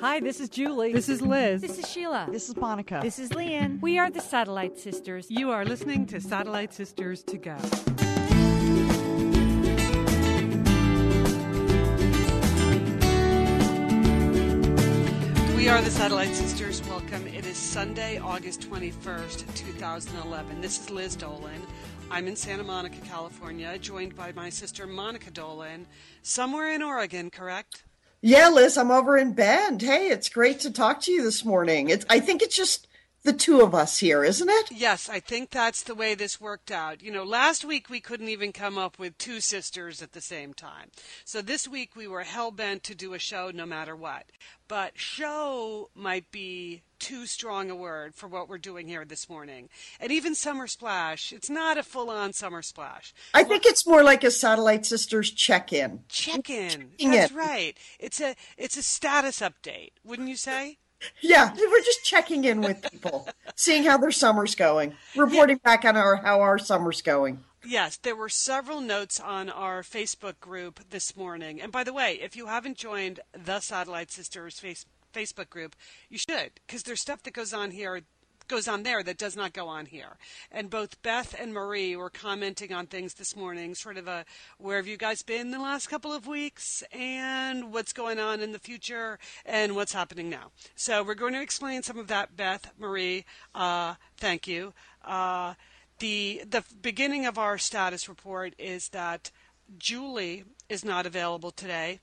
Hi, this is Julie. This is Liz. This is Sheila. This is Monica. This is Lian. We are the Satellite Sisters. You are listening to Satellite Sisters to Go. We are the Satellite Sisters. Welcome. It is Sunday, August 21st, 2011. This is Liz Dolan. I'm in Santa Monica, California, joined by my sister Monica Dolan, somewhere in Oregon, correct? Yeah, Liz, I'm over in Bend. Hey, it's great to talk to you this morning. It's, I think it's just the two of us here, isn't it? Yes, I think that's the way this worked out. You know, last week we couldn't even come up with two sisters at the same time. So this week we were hell bent to do a show no matter what. But show might be too strong a word for what we're doing here this morning. And even Summer Splash, it's not a full on Summer Splash. I think it's more like a Satellite Sisters check in. Check in. That's in. right. It's a it's a status update, wouldn't you say? Yeah, we're just checking in with people, seeing how their summer's going, reporting back on our how our summer's going. Yes, there were several notes on our Facebook group this morning. And by the way, if you haven't joined the Satellite Sisters face, Facebook group, you should, because there's stuff that goes on here goes on there that does not go on here. And both Beth and Marie were commenting on things this morning, sort of a where have you guys been the last couple of weeks and what's going on in the future and what's happening now. So we're going to explain some of that, Beth, Marie. Uh, thank you. Uh, the the beginning of our status report is that Julie is not available today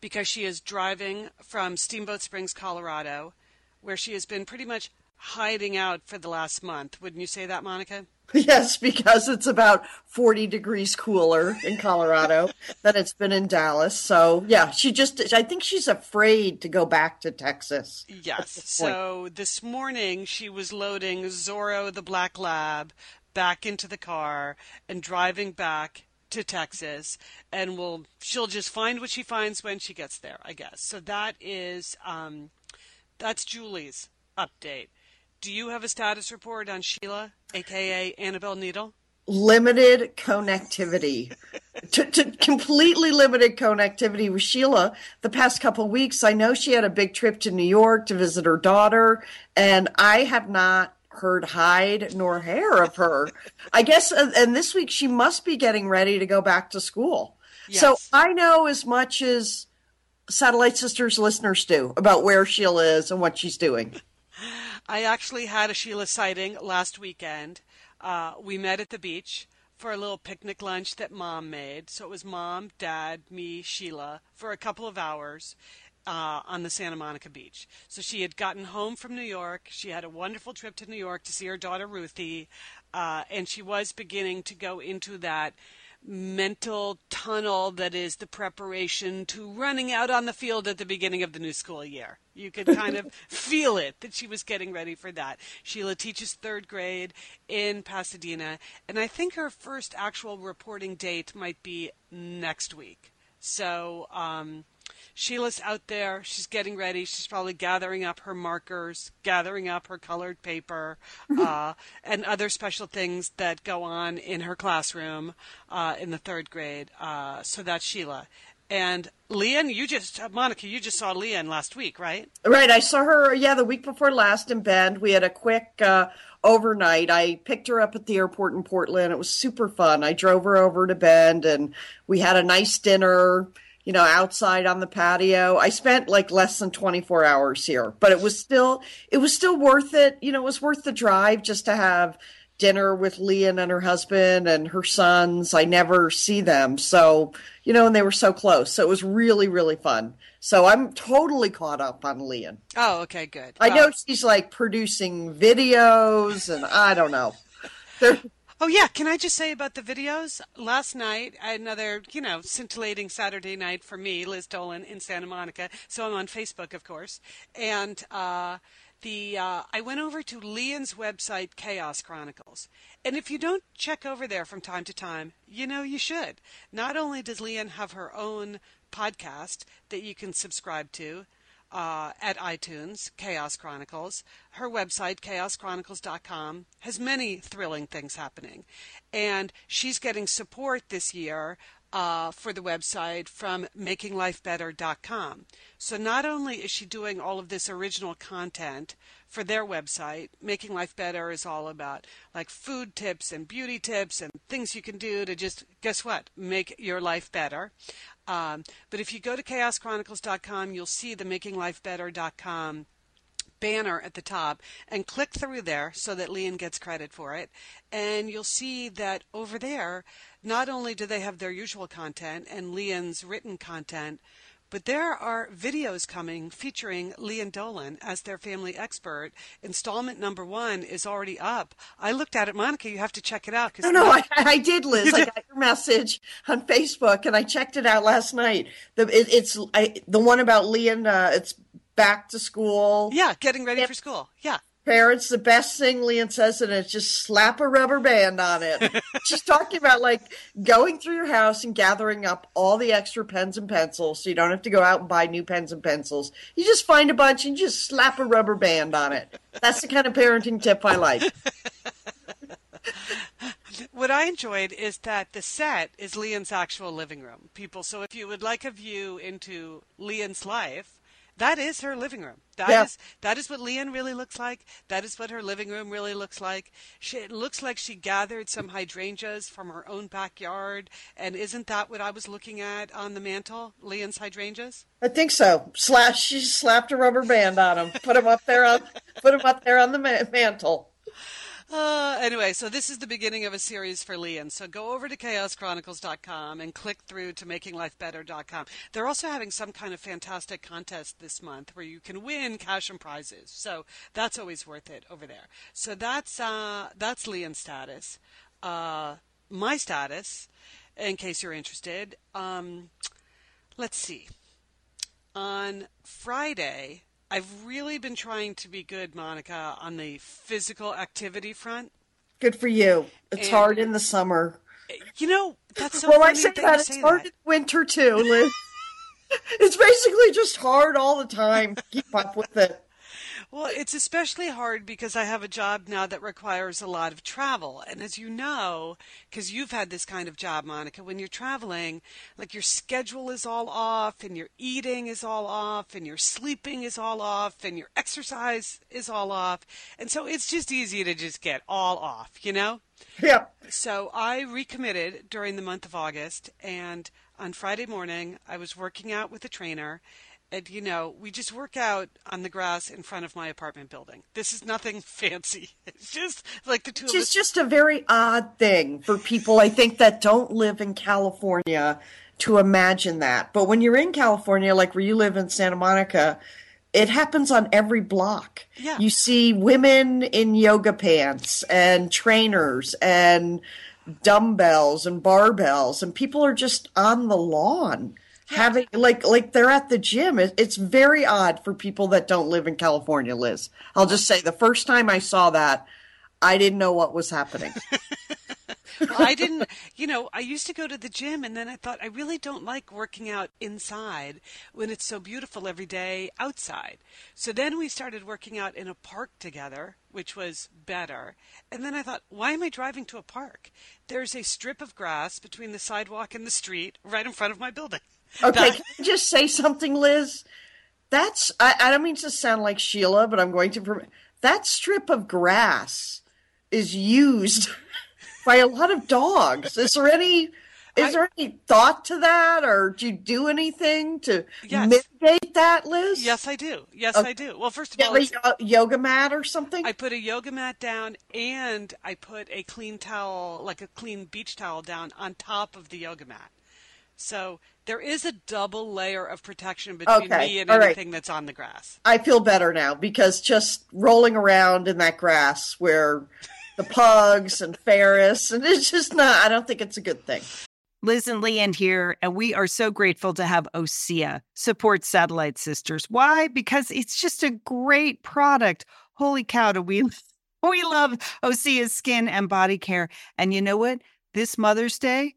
because she is driving from Steamboat Springs, Colorado, where she has been pretty much hiding out for the last month. Wouldn't you say that, Monica? Yes, because it's about 40 degrees cooler in Colorado than it's been in Dallas. So, yeah, she just, I think she's afraid to go back to Texas. Yes. this. So this morning she was loading Zorro the Black Lab back into the car and driving back to Texas and will she'll just find what she finds when she gets there, I guess. So that is um that's Julie's update. Do you have a status report on Sheila, aka Annabelle Needle? limited connectivity to, to completely limited connectivity with sheila the past couple weeks i know she had a big trip to new york to visit her daughter and i have not heard hide nor hair of her. I guess uh, and this week she must be getting ready to go back to school. So i know as much as satellite sisters listeners do about where sheila is and what she's doing. I actually had a Sheila sighting last weekend. Uh, we met at the beach for a little picnic lunch that mom made. So it was mom, dad, me, Sheila for a couple of hours uh, on the Santa Monica beach. So she had gotten home from New York. She had a wonderful trip to New York to see her daughter Ruthie, uh, and she was beginning to go into that mental tunnel that is the preparation to running out on the field at the beginning of the new school year. You could kind of feel it that she was getting ready for that. Sheila teaches third grade in Pasadena, and I think her first actual reporting date might be next week. So, um, Sheila's out there. She's getting ready. She's probably gathering up her markers, gathering up her colored paper, uh, and other special things that go on in her classroom uh, in the third grade. Uh, so that's Sheila. And Lian, you just, Monica, you just saw Lian last week, right? Right. I saw her, yeah, the week before last in Bend. We had a quick uh, overnight. I picked her up at the airport in Portland. It was super fun. I drove her over to Bend and we had a nice dinner, you know, outside on the patio. I spent like less than 24 hours here, but it was still, it was still worth it. You know, it was worth the drive just to have dinner with Lian and her husband and her sons. I never see them. So, you know, and they were so close. So it was really, really fun. So I'm totally caught up on Lian. Oh, okay, good. I Well, know oh. she's like producing videos and I don't know. Oh yeah, can I just say about the videos? Last night, another, you know, scintillating Saturday night for me, Liz Dolan in Santa Monica. So I'm on Facebook, of course. And uh the uh, I went over to Lian's website, Chaos Chronicles, and if you don't check over there from time to time, you know you should. Not only does Lian have her own podcast that you can subscribe to, uh, at iTunes, Chaos Chronicles. Her website, chaoschronicles.com, has many thrilling things happening. And she's getting support this year uh, for the website from makinglifebetter.com. So not only is she doing all of this original content for their website, Making Life Better is all about like food tips and beauty tips and things you can do to just guess what, make your life better. Um, but if you go to chaoschronicles.com, you'll see the makinglifebetter.com banner at the top and click through there so that Lian gets credit for it. And you'll see that over there, not only do they have their usual content and Lian's written content, but there are videos coming featuring Lian Dolan as their family expert. Installment number one is already up. I looked at it, Monica. You have to check it out. No, no, I, I, did, Liz. I got your message on Facebook, and I checked it out last night. The it, it's I, the one about Lian. Uh, it's back to school. Yeah, getting ready yep. for school. Yeah. Parents, the best thing Lian says, and it's just slap a rubber band on it. She's talking about like going through your house and gathering up all the extra pens and pencils so you don't have to go out and buy new pens and pencils. You just find a bunch and just slap a rubber band on it. That's the kind of parenting tip I like. what I enjoyed is that the set is Lian's actual living room. People, so if you would like a view into Lian's life, that is her living room. That yeah. is that is what Lian really looks like. That is what her living room really looks like. She, it looks like she gathered some hydrangeas from her own backyard. And isn't that what I was looking at on the mantle? Lian's hydrangeas. I think so. Slash, she slapped a rubber band on them. Put them up there on put them up there on the mantle. Uh, anyway, so this is the beginning of a series for Lian. So go over to chaoschronicles.com and click through to makinglifebetter.com. They're also having some kind of fantastic contest this month where you can win cash and prizes. So that's always worth it over there. So that's uh, that's Lian's status. Uh, my status, in case you're interested. Um, let's see. On Friday, I've really been trying to be good, Monica, on the physical activity front. Good for you. It's and, hard in the summer. You know, that's so well, I say that, it's hard that. in winter too, Liz. it's basically just hard all the time. Keep up with it. Well, it's especially hard because I have a job now that requires a lot of travel. And as you know, because you've had this kind of job, Monica, when you're traveling, like your schedule is all off and your eating is all off and your sleeping is all off and your exercise is all off. And so it's just easy to just get all off, you know? Yeah. So I recommitted during the month of August and on Friday morning I was working out with a trainer and you know, we just work out on the grass in front of my apartment building. This is nothing fancy. It's just like the two it's of us. just a very odd thing for people, I think, that don't live in California to imagine that. But when you're in California, like where you live in Santa Monica, it happens on every block. Yeah. You see women in yoga pants and trainers and dumbbells and barbells, and people are just on the lawn having like like they're at the gym. It, it's very odd for people that don't live in California, Liz. I'll just say the first time I saw that, I didn't know what was happening. well, I didn't, you know, I used to go to the gym and then I thought I really don't like working out inside when it's so beautiful every day outside. So then we started working out in a park together, which was better. And then I thought, why am I driving to a park? There's a strip of grass between the sidewalk and the street right in front of my building. Okay, can I just say something, Liz? That's I, I don't mean to sound like Sheila, but I'm going to. That strip of grass is used by a lot of dogs. Is there any? Is I, there any thought to that, or do you do anything to yes. mitigate that, Liz? Yes, I do. Yes, okay. I do. Well, first of all, a yoga mat or something. I put a yoga mat down, and I put a clean towel, like a clean beach towel, down on top of the yoga mat. So there is a double layer of protection between okay. me and All anything right. that's on the grass. I feel better now because just rolling around in that grass where the pugs and Ferris, and it's just not, I don't think it's a good thing. Liz and Lian here, and we are so grateful to have OSEA support Satellite Sisters. Why? Because it's just a great product. Holy cow, do we we love OSEA's skin and body care. And you know what? This Mother's Day,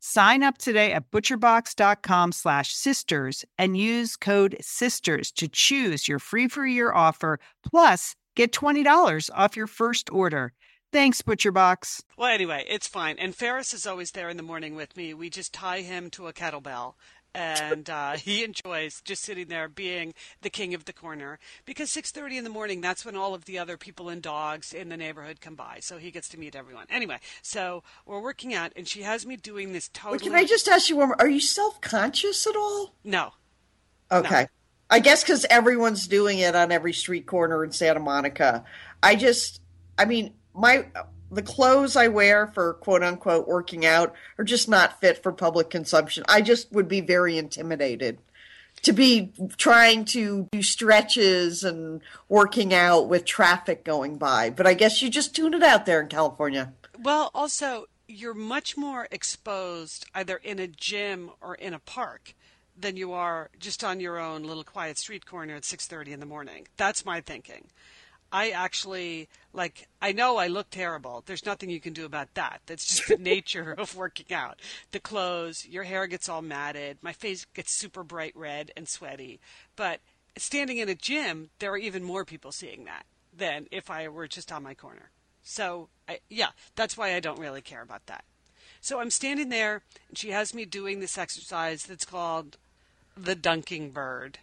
Sign up today at butcherbox.com slash sisters and use code sisters to choose your free for year offer plus get $20 off your first order. Thanks, ButcherBox. Well, anyway, it's fine. And Ferris is always there in the morning with me. We just tie him to a kettlebell. And uh, he enjoys just sitting there being the king of the corner because 6:30 in the morning that's when all of the other people and dogs in the neighborhood come by, so he gets to meet everyone. Anyway, so we're working out, and she has me doing this Well, totally. can I just ask you one more? Are you self conscious at all? No, Okay. I guess because everyone's doing it on every street corner in Santa Monica. I just, I mean, my the clothes I wear for quote unquote working out are just not fit for public consumption. I just would be very intimidated to be trying to do stretches and working out with traffic going by. But I guess you just tune it out there in California. Well, also, you're much more exposed either in a gym or in a park than you are just on your own little quiet street corner at 6:30 in the morning. That's my thinking. I actually like I know I look terrible. There's nothing you can do about that. That's just the nature of working out. The clothes, your hair gets all matted, my face gets super bright red and sweaty. But standing in a gym, there are even more people seeing that than if I were just on my corner. So, I, yeah, that's why I don't really care about that. So I'm standing there, and she has me doing this exercise that's called the dunking bird.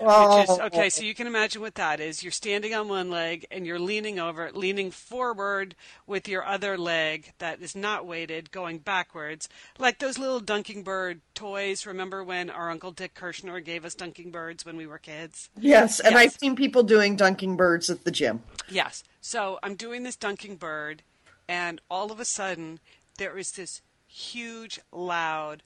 Oh. Which is, oh. okay, so you can imagine what that is. You're standing on one leg and you're leaning over, leaning forward with your other leg that is not weighted, going backwards, like those little dunking bird toys. Remember when our Uncle Dick Kirshner gave us dunking birds when we were kids? Yes, and Yes. I've seen people doing dunking birds at the gym. Yes. So I'm doing this dunking bird, and all of a sudden there is this huge, loud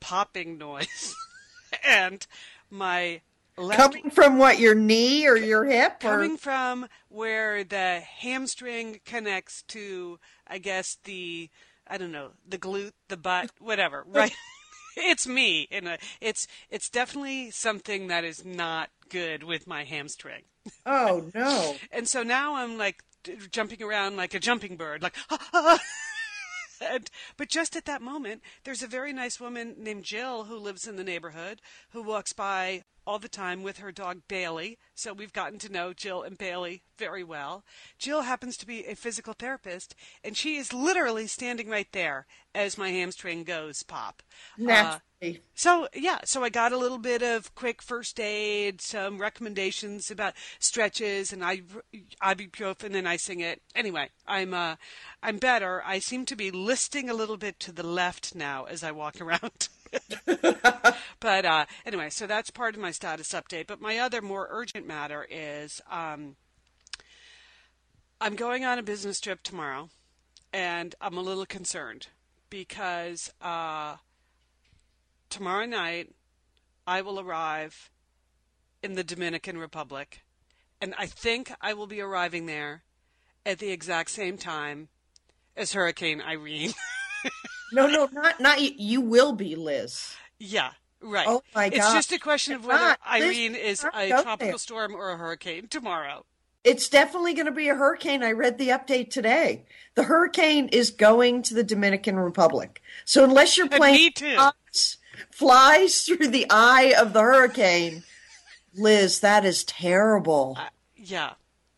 popping noise, and my left Coming from what, your knee or your hip? Or... coming from where the hamstring connects to, I guess the I don't know the glute, the butt, whatever. Right? it's me, and a, it's it's definitely something that is not good with my hamstring. Oh, no. And so now I'm like jumping around like a jumping bird, like. "Ah, And, but just at that moment, there's a very nice woman named Jill who lives in the neighborhood who walks by all the time with her dog Bailey. So we've gotten to know Jill and Bailey very well. Jill happens to be a physical therapist, and she is literally standing right there as my hamstring goes pop. Uh, so yeah, so I got a little bit of quick first aid, some recommendations about stretches and ib- ibuprofen and icing it. Anyway, I'm uh, I'm better. I seem to be listing a little bit to the left now as I walk around. but uh, anyway, so that's part of my status update. But my other more urgent matter is um, I'm going on a business trip tomorrow, and I'm a little concerned because. Uh, tomorrow night I will arrive in the Dominican Republic, and I think I will be arriving there at the exact same time as Hurricane Irene. No, no, not not you. You will be, Liz. yeah, right. Oh my god! it's gosh. just a question of whether not. Liz, Irene is a tropical there. storm or a hurricane tomorrow. It's definitely going to be a hurricane. I read the update today. The hurricane is going to the Dominican Republic. So unless your And plane flies, flies through the eye of the hurricane, Liz, that is terrible. Uh, yeah.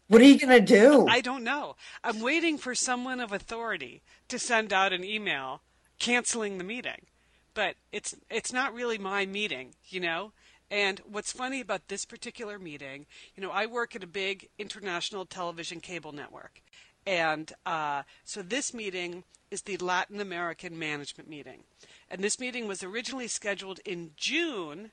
What are you going to do? I don't know. I'm waiting for someone of authority to send out an email canceling the meeting. But it's it's not really my meeting, you know? And what's funny about this particular meeting, you know, I work at a big international television cable network. And uh, so this meeting is the Latin American Management Meeting. And this meeting was originally scheduled in June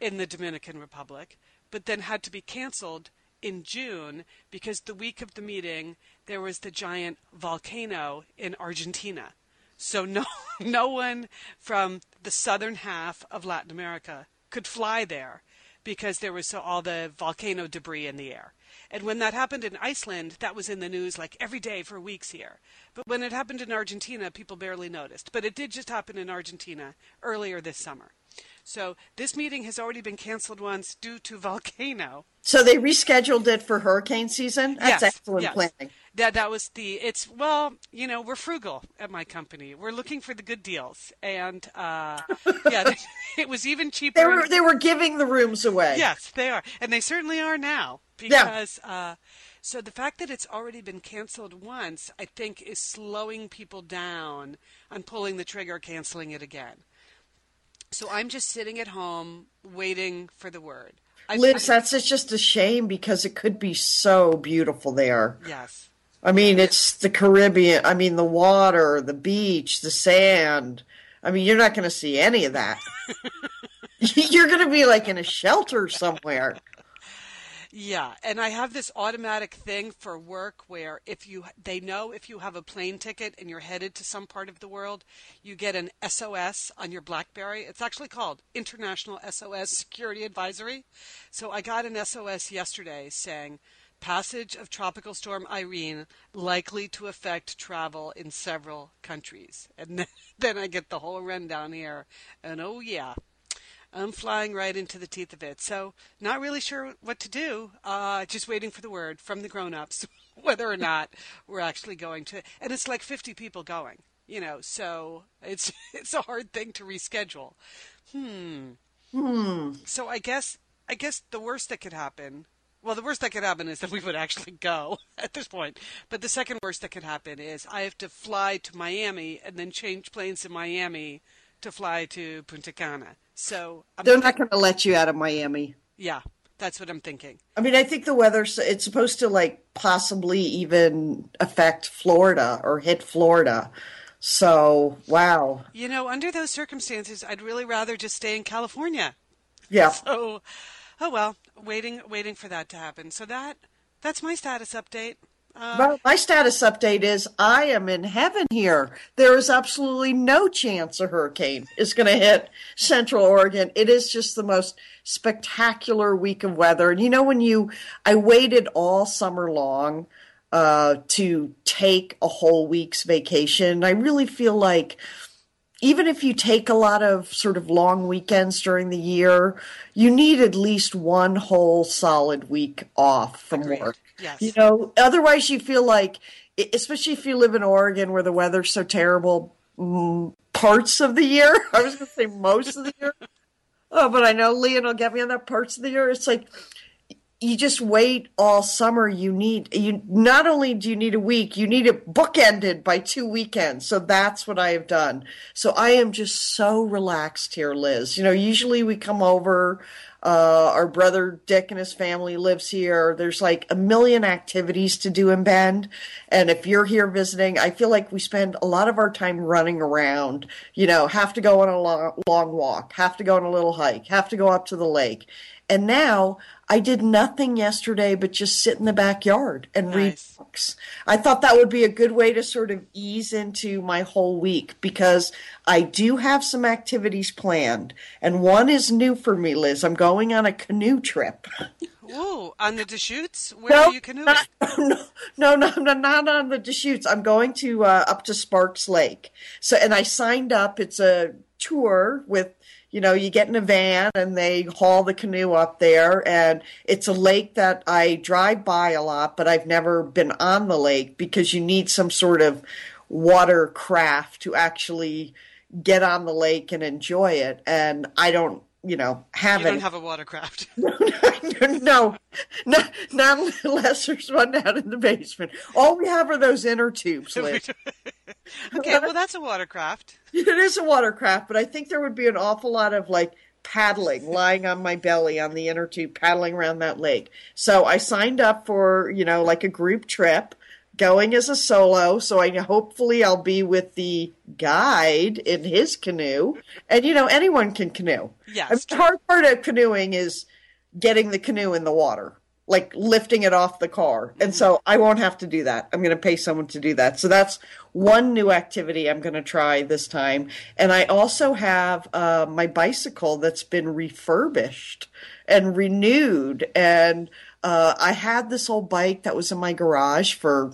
in the Dominican Republic, but then had to be canceled in June because the week of the meeting there was the giant volcano in Argentina. So no no one from the southern half of Latin America could fly there because there was so, all the volcano debris in the air. And when that happened in Iceland, that was in the news like every day for weeks here. But when it happened in Argentina, people barely noticed. But it did just happen in Argentina earlier this summer. So this meeting has already been canceled once due to volcano. so they rescheduled it for hurricane season? That's Yes, excellent yes. planning. That that was the it's well, you know, we're frugal at my company. We're looking for the good deals, and uh, yeah, it was even cheaper. They were they were giving the rooms away. Yes, they are, and they certainly are now because. Uh, so the fact that it's already been canceled once, I think, is slowing people down on pulling the trigger, canceling it again. So I'm just sitting at home waiting for the word. I, Liz, that's it's just a shame because it could be so beautiful there. yes. I mean, it's the Caribbean. I mean, the water, the beach, the sand. I mean, you're not going to see any of that. you're going to be like in a shelter somewhere. Yeah, and I have this automatic thing for work where if you they know if you have a plane ticket and you're headed to some part of the world, you get an SOS on your BlackBerry. It's actually called International SOS Security Advisory. So I got an SOS yesterday saying passage of tropical storm Irene likely to affect travel in several countries. And then, I get the whole rundown here. And oh yeah, I'm flying right into the teeth of it. So, not really sure what to do. Uh, just waiting for the word from the grown-ups whether or not we're actually going to. And it's like 50 people going, you know. So it's it's a hard thing to reschedule. Hmm. Hmm. So I guess I guess the worst that could happen. Well, the worst that could happen is that we would actually go at this point. But the second worst that could happen is I have to fly to Miami and then change planes in Miami to fly to Punta Cana. So I'm They're not going to let you out of Miami. Yeah, that's what I'm thinking. I mean, I think the weather, it's supposed to like possibly even affect Florida or hit Florida. So, wow. You know, under those circumstances, I'd really rather just stay in California. Yeah. So, oh well, waiting waiting for that to happen. So that that's my status update. Uh, well, my status update is I am in heaven here. There is absolutely no chance a hurricane is going to hit Central Oregon. It is just the most spectacular week of weather. And you know, when you, I waited all summer long uh, to take a whole week's vacation. I really feel like even if you take a lot of sort of long weekends during the year, you need at least one whole solid week off from Agreed. work. Yes. You know, otherwise you feel like, especially if you live in Oregon where the weather's so terrible, mm, parts of the year. I was going to say most of the year. Oh, but I know Lian will get me on that parts of the year. It's like you just wait all summer. You need you not only do you need a week, you need it bookended by two weekends. So that's what I have done. So I am just so relaxed here, Liz. You know, usually we come over. Uh, our brother Dick and his family lives here. There's like a million activities to do in Bend. And if you're here visiting, I feel like we spend a lot of our time running around, you know, have to go on a long, long walk, have to go on a little hike, have to go up to the lake. And now I did nothing yesterday but just sit in the backyard and read books. I thought that would be a good way to sort of ease into my whole week because I do have some activities planned. And one is new for me, Liz. I'm going on a canoe trip. Whoa, on the Deschutes? Where are you canoeing? not- no, no, no, no, not on the Deschutes. I'm going to uh, up to Sparks Lake. So, and I signed up. It's a tour with, you know, you get in a van and they haul the canoe up there, and it's a lake that I drive by a lot, but I've never been on the lake because you need some sort of watercraft to actually get on the lake and enjoy it. And I don't, you know, have You it. don't have a watercraft. no, not, not unless there's one down in the basement. All we have are those inner tubes, Liz. okay, well that's a watercraft. it is a watercraft, but I think there would be an awful lot of like paddling, lying on my belly on the inner tube, paddling around that lake. So I signed up for, you know, like a group trip. Going as a solo, so I hopefully I'll be with the guide in his canoe, and you know anyone can canoe. Yes, I mean, the hard part of canoeing is getting the canoe in the water, like lifting it off the car. And so I won't have to do that. I'm going to pay someone to do that. So that's one new activity I'm going to try this time. And I also have uh, my bicycle that's been refurbished and renewed. And uh, I had this old bike that was in my garage for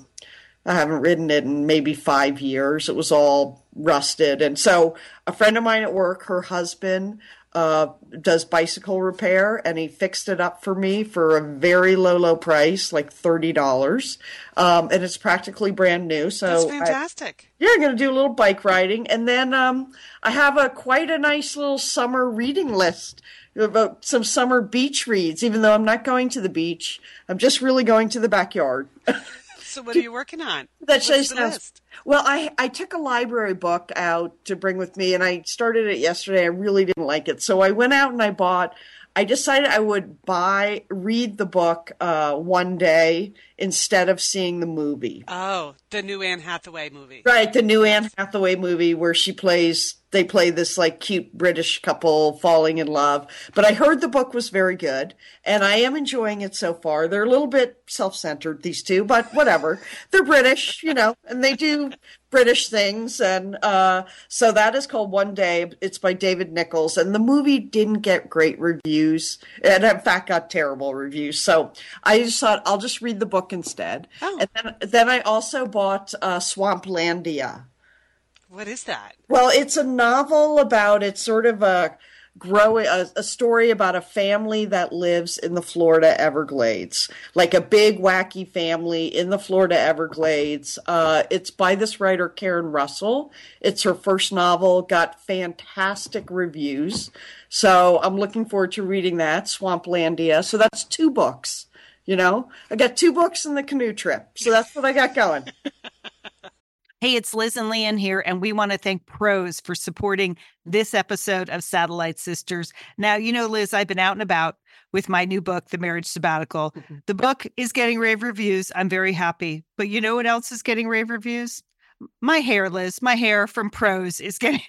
I haven't ridden it in maybe five years. It was all rusted. And so a friend of mine at work, her husband, uh, does bicycle repair and he fixed it up for me for a very low, low price, like $30. Um, and it's practically brand new. So That's I- fantastic. yeah, I'm going to do a little bike riding. And then um, I have a quite a nice little summer reading list about some summer beach reads, even though I'm not going to the beach. I'm just really going to the backyard. So what are you working on? That What's just the list? Well, I I took a library book out to bring with me, and I started it yesterday. I really didn't like it, so I went out and I bought. I decided I would buy read the book uh, one day instead of seeing the movie. Oh, the new Anne Hathaway movie. Right, the new Anne Hathaway movie where she plays they play this like cute British couple falling in love. But I heard the book was very good and I am enjoying it so far. They're a little bit self-centered these two, but whatever. They're British, you know, and they do British things and uh so that is called One Day. It's by David Nicholls and the movie didn't get great reviews. And in fact got terrible reviews. So I just thought I'll just read the book instead. Oh. And then then I also bought uh Swamplandia. What is that? Well, it's a novel about it's sort of a growing a, a story about a family that lives in the Florida Everglades, like a big wacky family in the Florida Everglades. Uh, it's by this writer Karen Russell. It's her first novel, got fantastic reviews, so I'm looking forward to reading that Swamplandia. So that's two books. You know, I got two books in the canoe trip, so that's what I got going. Hey, it's Liz and Lian here, and we want to thank Prose for supporting this episode of Satellite Sisters. Now, you know, Liz, I've been out and about with my new book, The Marriage Sabbatical. Mm-hmm. The book is getting rave reviews. I'm very happy. But you know what else is getting rave reviews? My hair, Liz, my hair from Prose is getting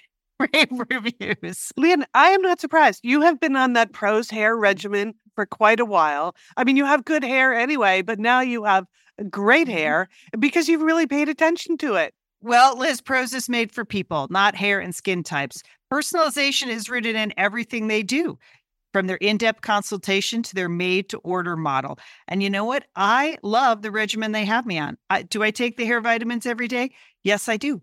rave reviews. Lian, I am not surprised. You have been on that Prose hair regimen for quite a while. I mean, you have good hair anyway, but now you have great Mm-hmm. hair because you've really paid attention to it. Well, Liz, Prose is made for people, not hair and skin types. Personalization is rooted in everything they do, from their in depth consultation to their made to order model. And you know what? I love the regimen they have me on. I, do I take the hair vitamins every day? Yes, I do.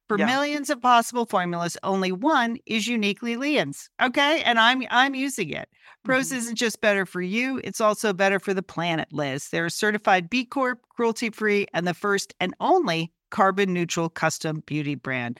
For Yeah. millions of possible formulas, only one is uniquely Lian's. Okay? And I'm I'm using it. Prose Mhm. isn't just better for you, it's also better for the planet, Liz. They're a certified B Corp, cruelty free, and the first and only carbon neutral custom beauty brand.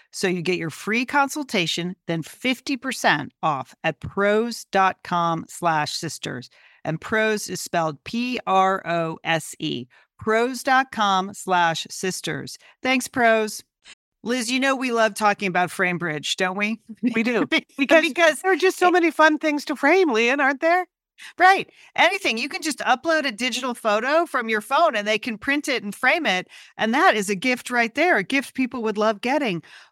So you get your free consultation, then 50% off at prose.com slash sisters. And Prose is spelled P-R-O-S-E. Prose.com slash sisters. Thanks, Prose. Liz, you know we love talking about FrameBridge, don't we? We do. Because, because there are just so many fun things to frame, Lian, aren't there? right, anything you can just upload a digital photo from your phone and they can print it and frame it, and that is a gift right there, a gift people would love getting.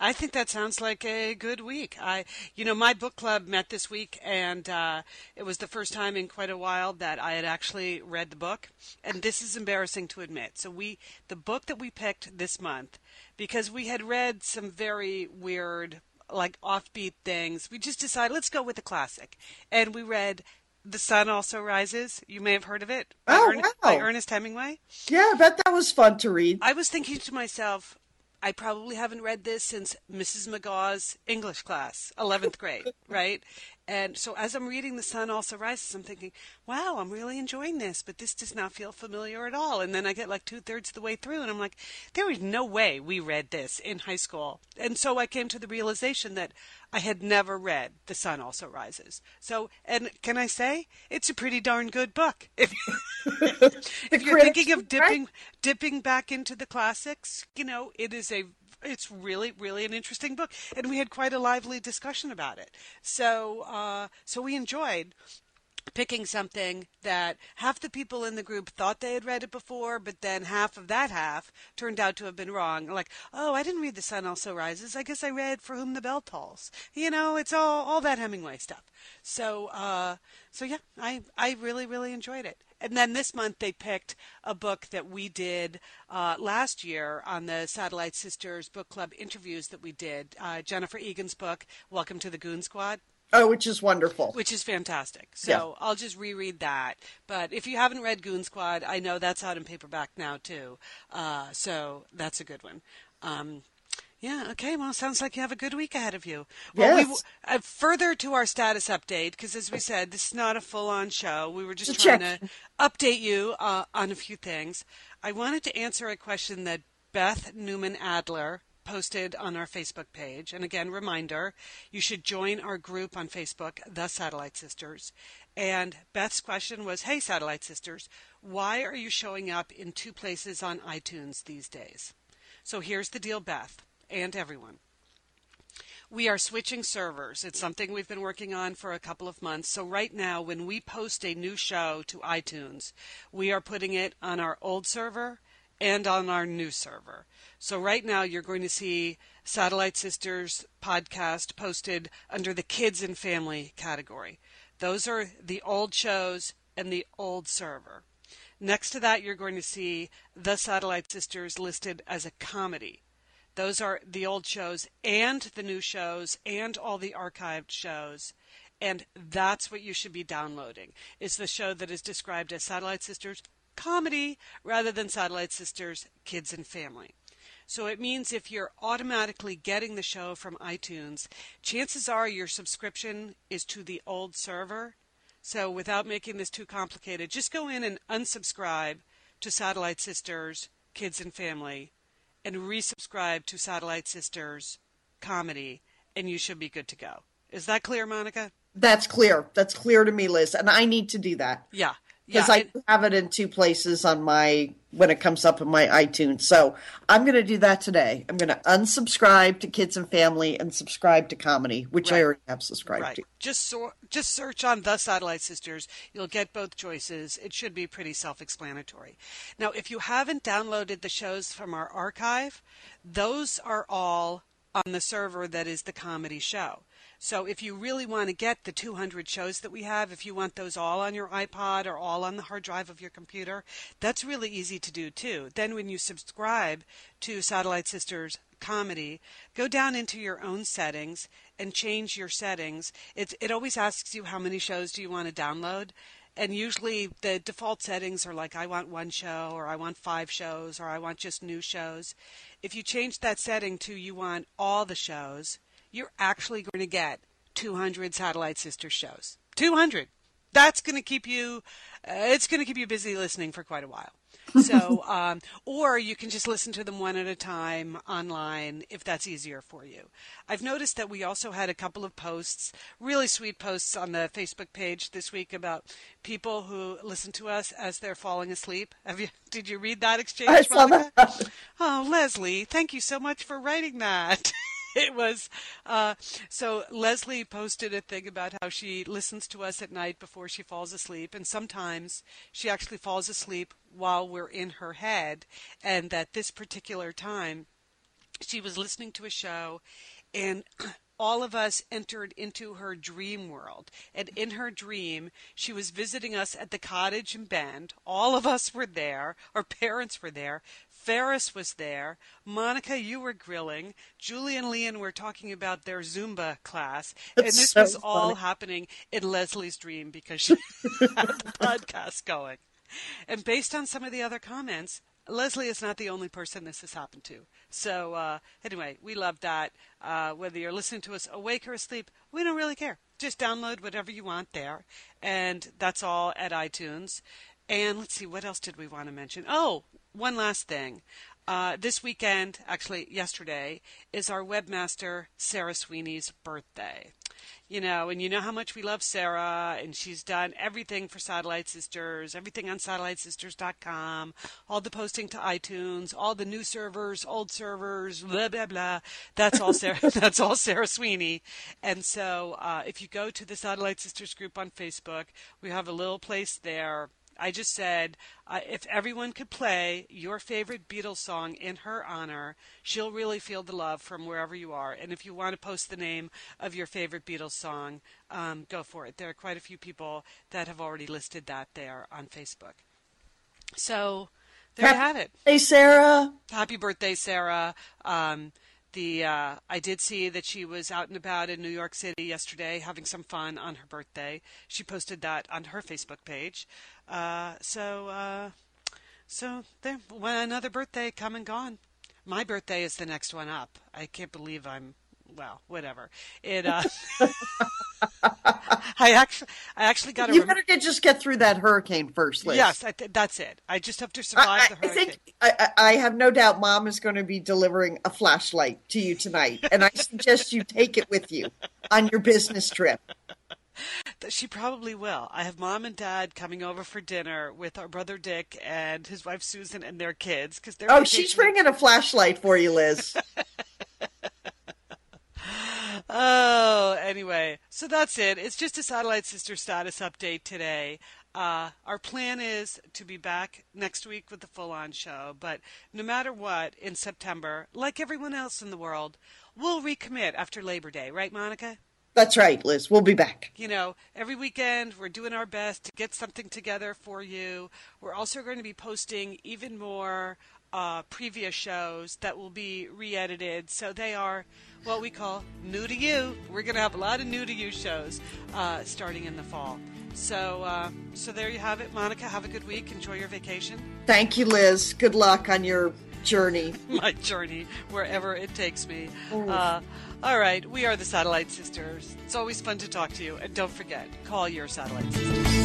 I think that sounds like a good week. I, you know, my book club met this week, and uh, it was the first time in quite a while that I had actually read the book. And this is embarrassing to admit. So we, the book that we picked this month, because we had read some very weird, like offbeat things, we just decided let's go with the classic, and we read. The Sun Also Rises. You may have heard of it. Oh, Ern- by wow. Ernest Hemingway. Yeah, I bet that was fun to read. I was thinking to myself, I probably haven't read this since Mrs. McGaw's English class, 11th grade, right? And so as I'm reading The Sun Also Rises, I'm thinking, wow, I'm really enjoying this, but this does not feel familiar at all. And then I get like two thirds of the way through and I'm like, there is no way we read this in high school. And so I came to the realization that I had never read The Sun Also Rises. So, and can I say, it's a pretty darn good book. If, if you're thinking of dipping, dipping back into the classics, you know, it is a it's really, really an interesting book, and we had quite a lively discussion about it. So, uh, so we enjoyed picking something that half the people in the group thought they had read it before, but then half of that half turned out to have been wrong. Like, oh, I didn't read The Sun Also Rises. I guess I read For Whom the Bell Tolls. You know, it's all all that Hemingway stuff. So, uh, so yeah, I I really really enjoyed it. And then this month they picked a book that we did uh, last year on the Satellite Sisters Book Club interviews that we did. Uh, Jennifer Egan's book, Welcome to the Goon Squad. Oh, which is wonderful. Which is fantastic. So yeah. I'll just reread that. But if you haven't read Goon Squad, I know that's out in paperback now too. Uh, so that's a good one. Um, yeah. Okay. Well, sounds like you have a good week ahead of you. Well, yes. we, uh, further to our status update, because as we said, this is not a full-on show. We were just trying check. to update you uh, on a few things. I wanted to answer a question that Beth Newman Adler posted on our Facebook page. And again, reminder, you should join our group on Facebook, The Satellite Sisters. And Beth's question was, "Hey, Satellite Sisters, why are you showing up in two places on iTunes these days?" So here's the deal, Beth and everyone. We are switching servers. It's something we've been working on for a couple of months. So, right now, when we post a new show to iTunes, we are putting it on our old server and on our new server. So, right now, you're going to see Satellite Sisters podcast posted under the kids and family category. Those are the old shows and the old server. Next to that, you're going to see The Satellite Sisters listed as a comedy. Those are the old shows and the new shows and all the archived shows. And that's what you should be downloading. Is the show that is described as Satellite Sisters comedy rather than Satellite Sisters kids and family. So it means if you're automatically getting the show from iTunes, chances are your subscription is to the old server. So without making this too complicated, just go in and unsubscribe to Satellite Sisters Kids and Family and resubscribe to Satellite Sisters comedy, and you should be good to go. Is that clear, Monica? That's clear. That's clear to me, Liz. And I need to do that. Yeah because yeah, I have it in two places on my when it comes up in my iTunes. So I'm going to do that today. I'm going to unsubscribe to Kids and Family and subscribe to Comedy, which right. I already have subscribed right. to. Just so, just search on the Satellite Sisters. You'll get both choices. It should be pretty self-explanatory. Now, if you haven't downloaded the shows from our archive, those are all on the server that is the comedy show. So if you really want to get the 200 shows that we have, if you want those all on your iPod or all on the hard drive of your computer, that's really easy to do too. Then when you subscribe to Satellite Sisters comedy, go down into your own settings and change your settings. It, it always asks you how many shows do you want to download. And usually the default settings are like, I want one show, or I want five shows, or I want just new shows. If you change that setting to you want all the shows, you're actually going to get 200 satellite sister shows. 200. That's going to keep you. Uh, it's going to keep you busy listening for quite a while. So, um, or you can just listen to them one at a time online if that's easier for you. I've noticed that we also had a couple of posts, really sweet posts on the Facebook page this week about people who listen to us as they're falling asleep. Have you? Did you read that exchange? I saw that. Oh, Leslie, thank you so much for writing that. it was uh, so Leslie posted a thing about how she listens to us at night before she falls asleep, and sometimes she actually falls asleep while we're in her head, and that this particular time she was listening to a show and all of us entered into her dream world. And in her dream, she was visiting us at the cottage in Bend. All of us were there. Our parents were there. Ferris was there. Monica, you were grilling. Julie and Lian were talking about their Zumba class. That's and this so was all happening in Leslie's dream because she had the podcast going. And based on some of the other comments, Leslie is not the only person this has happened to. So uh, anyway, we love that. Uh, whether you're listening to us awake or asleep, we don't really care. Just download whatever you want there, and that's all at iTunes. And let's see, what else did we want to mention? Oh, one last thing. Uh, this weekend, actually yesterday, is our webmaster Sarah Sweeney's birthday you know, and you know how much we love Sarah, and she's done everything for Satellite Sisters, everything on satellitesisters.com, all the posting to iTunes, all the new servers, old servers, blah blah blah. That's all Sarah. that's all Sarah Sweeney. And so, uh, if you go to the Satellite Sisters group on Facebook, we have a little place there I just said uh, if everyone could play your favorite Beatles song in her honor, she'll really feel the love from wherever you are. And if you want to post the name of your favorite Beatles song, um, go for it. There are quite a few people that have already listed that there on Facebook. So there Happy you have it. Hey, Sarah. Happy birthday, Sarah. Um, the uh, I did see that she was out and about in New York City yesterday, having some fun on her birthday. She posted that on her Facebook page. Uh, so, uh, so there, another birthday come and gone. My birthday is the next one up. I can't believe I'm well, whatever. It. Uh, I actually, I actually got. A You rem- better get, just get through that hurricane first, Liz. Yes, I, that's it. I just have to survive I, the hurricane. I think I, I have no doubt Mom is going to be delivering a flashlight to you tonight, and I suggest you take it with you on your business trip. She probably will. I have mom and dad coming over for dinner with our brother Dick and his wife Susan and their kids because they're. Oh, she's bringing a flashlight for you, Liz. oh, anyway, so that's it. It's just a satellite sister status update today. Uh, our plan is to be back next week with the full on show, but no matter what, in September, like everyone else in the world, we'll recommit after Labor Day, right, Monica? That's right, Liz. We'll be back. You know, every weekend we're doing our best to get something together for you. We're also going to be posting even more uh, previous shows that will be re edited. So they are what we call new to you. We're going to have a lot of new to you shows uh, starting in the fall. So, uh, so there you have it, Monica. Have a good week. Enjoy your vacation. Thank you, Liz. Good luck on your journey. My journey, wherever it takes me. Uh, all right, we are the Satellite Sisters. It's always fun to talk to you, and don't forget, call your Satellite Sisters.